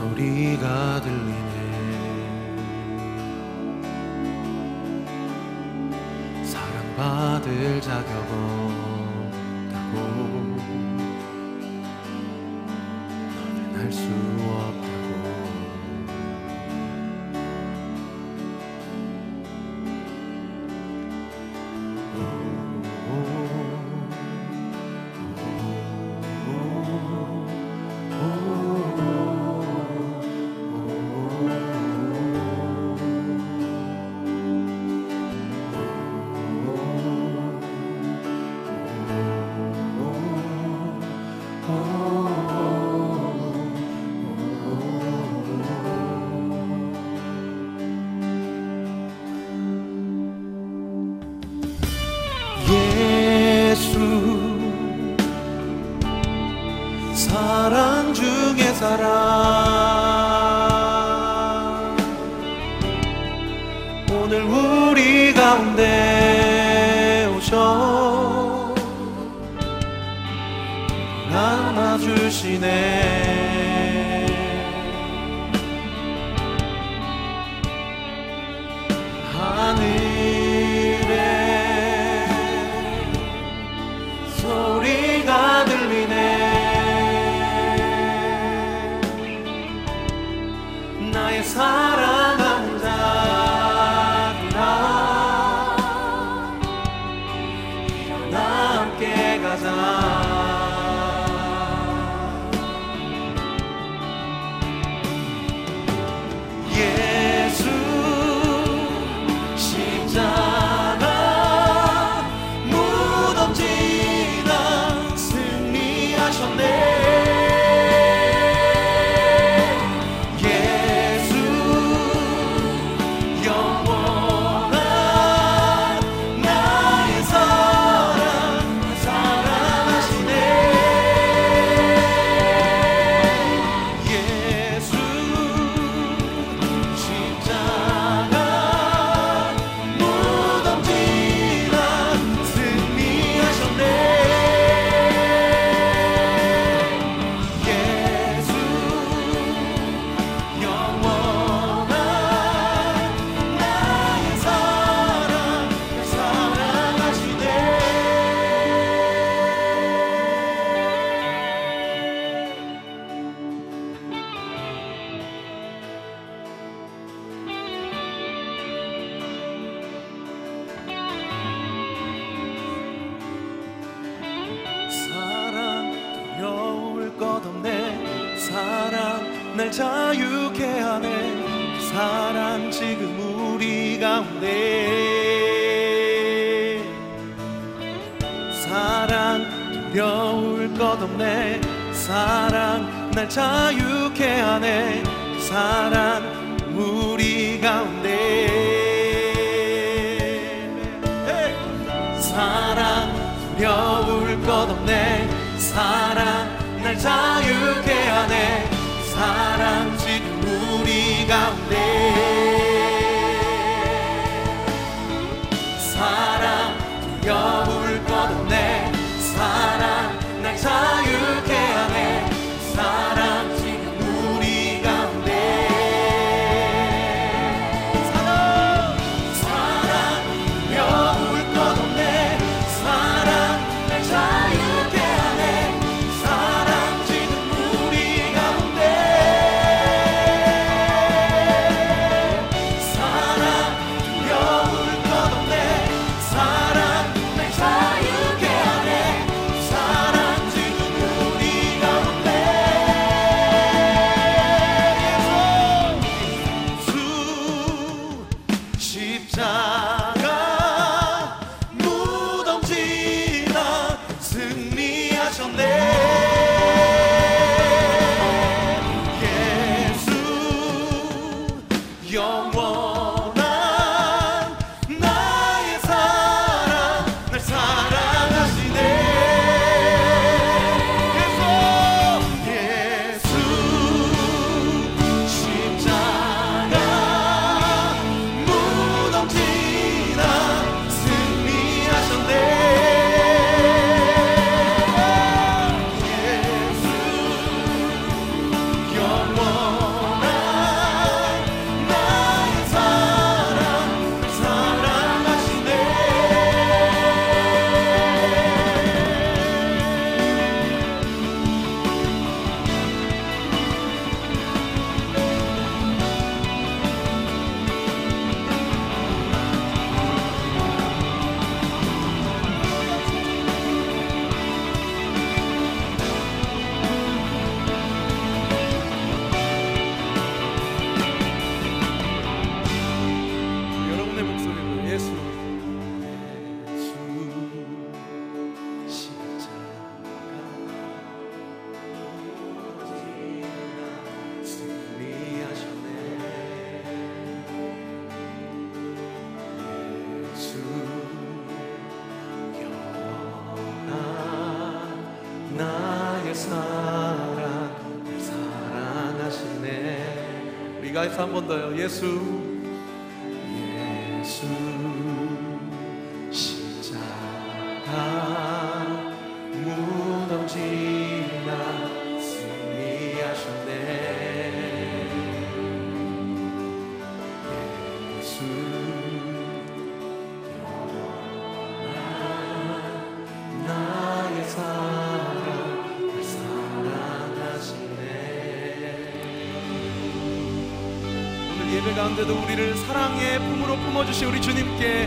소리가 들리네. 사랑받을 자격 없다고. 너는 할수 Sarah. 나의 사랑 자유케 하네. 사랑 지금 우리 가운데. 사랑 두려울 것 없네. 사랑 날 자유케 하네. 사랑 우리 가운데! 사랑 두려울 것 없네. 사랑 날 자유케 하네 사랑 지금 우리 가운데. 사랑 두려울 것 없네. 사랑 날 자유 Your 가입사 한번 더요. 예수. 사랑의 품으로 품어주신 우리 주님께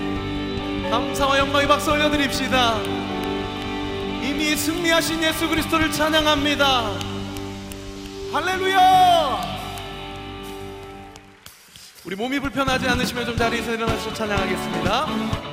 감사와 영광의 박수 올려드립시다. 이미 승리하신 예수 그리스도를 찬양합니다. 할렐루야! 우리 몸이 불편하지 않으시면 좀 자리에서 일어나서 찬양하겠습니다.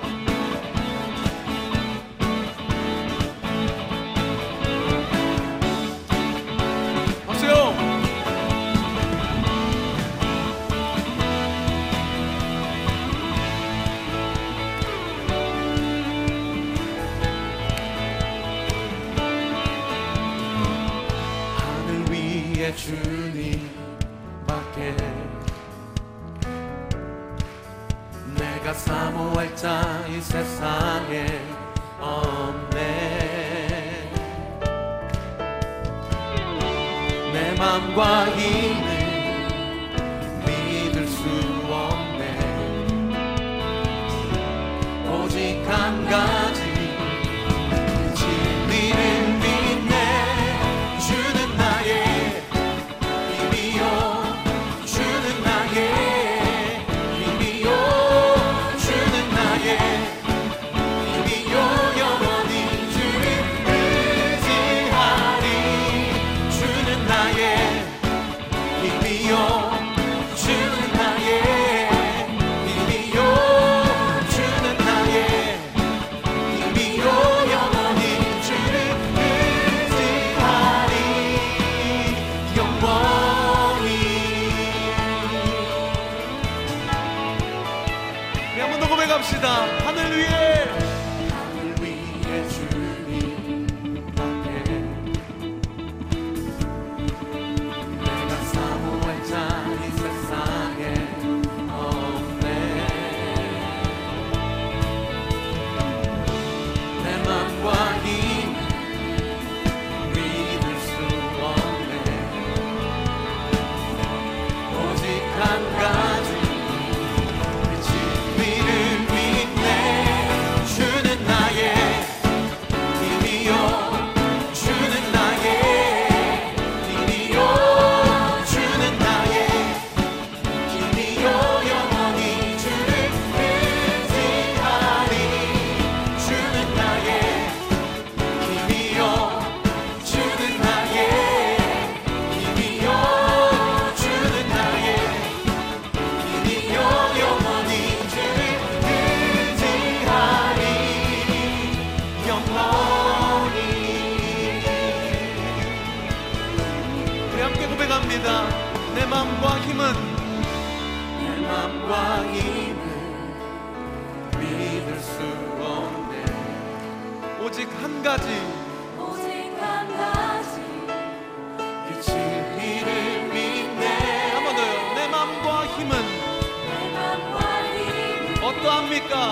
갑시다. 하늘 위에 ভূমিকা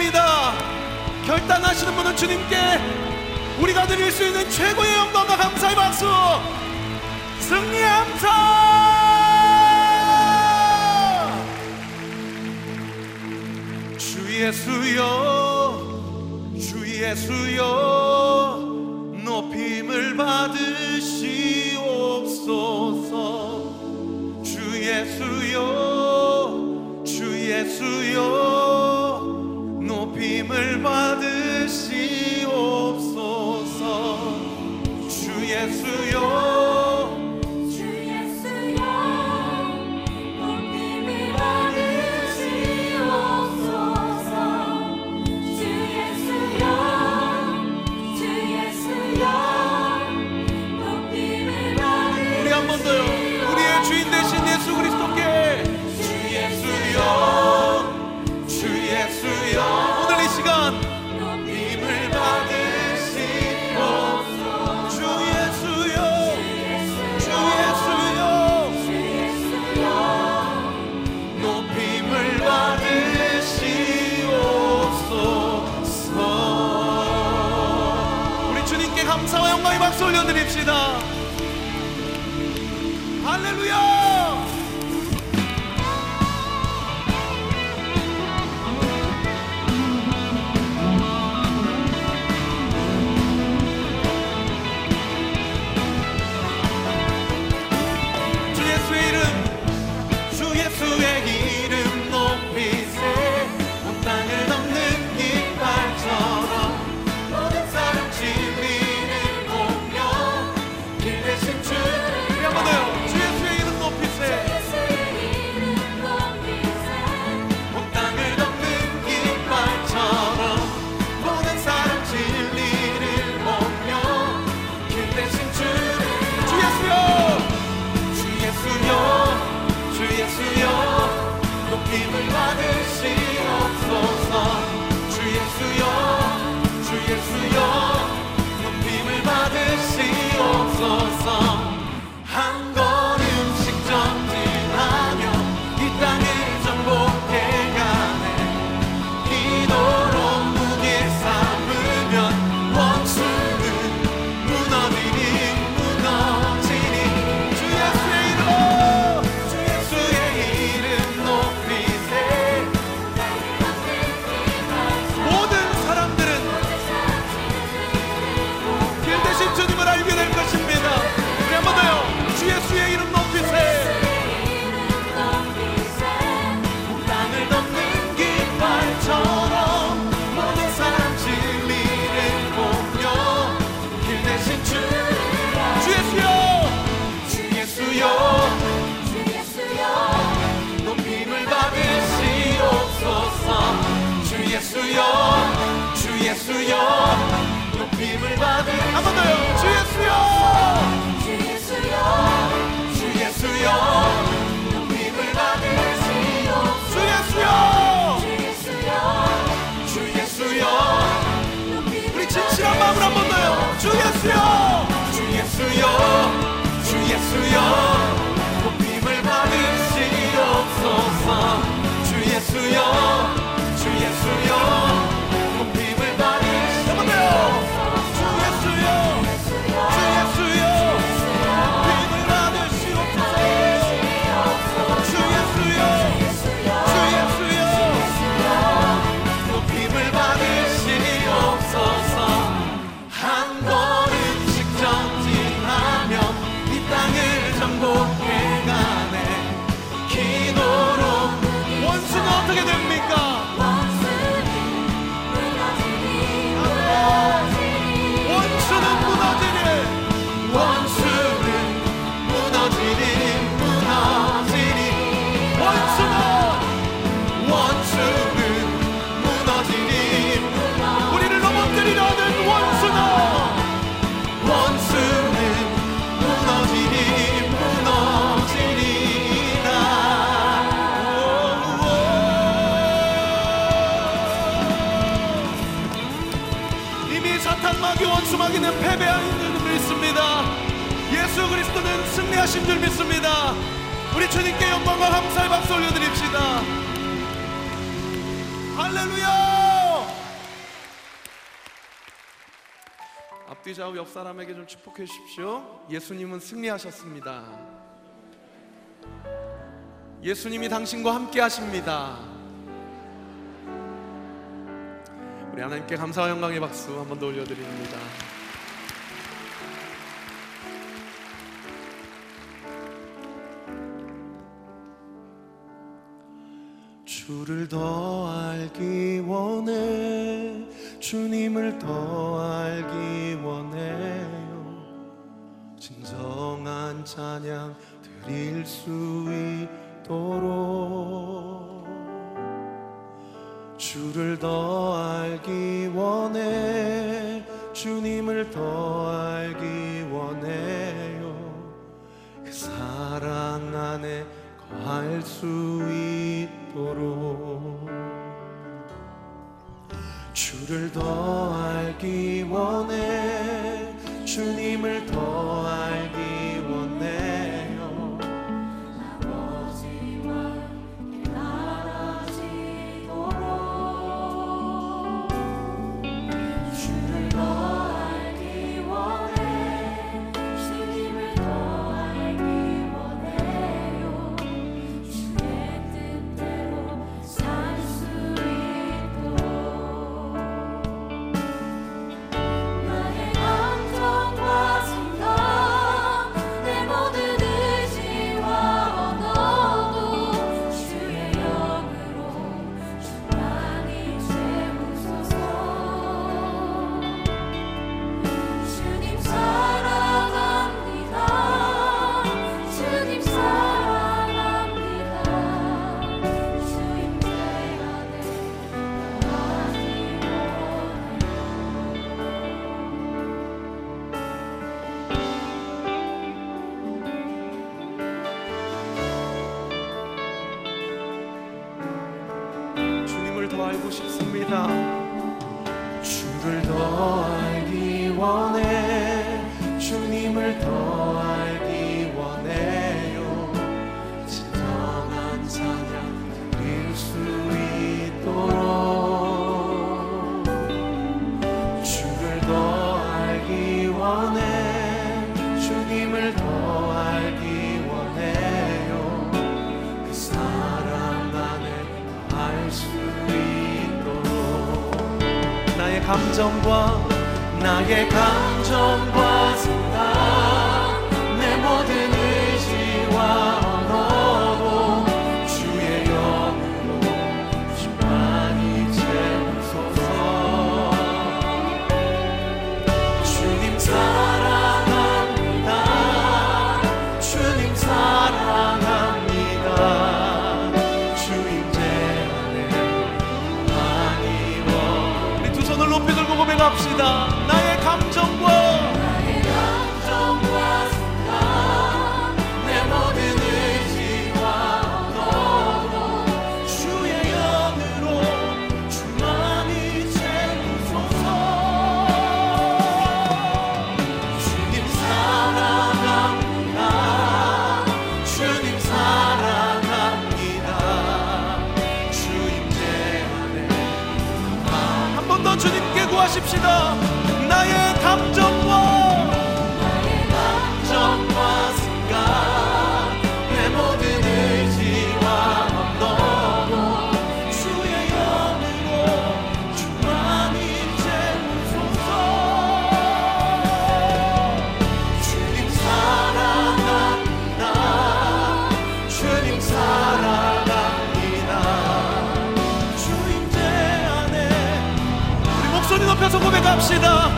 드립니다. 결단하시는 분은 주님께 우리가 드릴 수 있는 최고의 영광과 감사의 박수. 승리 감사 주 예수여 주 예수여 높임을 받으시옵소서. 주 예수여 주 예수여. 힘을 받으시옵소서. 주 예수여. 패배하는 줄 믿습니다. 예수 그리스도는 승리하신 줄 믿습니다. 우리 주님께 영광과 감사의 박수 올려드립시다. 할렐루야! 앞뒤 좌우 옆 사람에게 좀 축복해 주십시오. 예수님은 승리하셨습니다. 예수님이 당신과 함께 하십니다. 우리 하나님께 감사와 영광의 박수 한 번 더 올려드립니다. 주를 더 알기 원해. 주님을 더 알기 원해요. 진정한 찬양 드릴 수 있도록. 주를 더 알기 원해. 주님을 더 알기 원해요. 그 사랑 안에 거할 수 있도록 주를 더 알기 원해 주님을 더 감정과 나의 감정과 고 고백합시다 구하십시다 나의 감정 고백합시다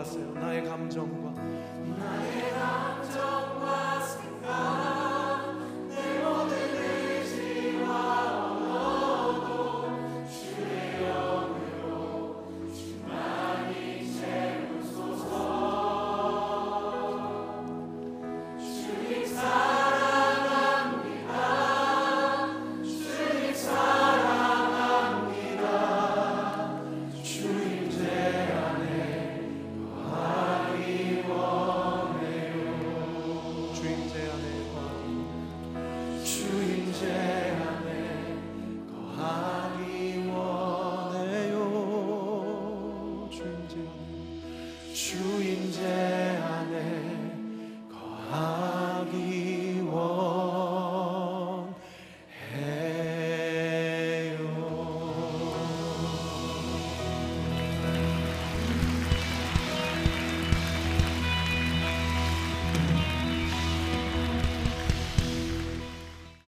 돌아가세요. 나의 감정과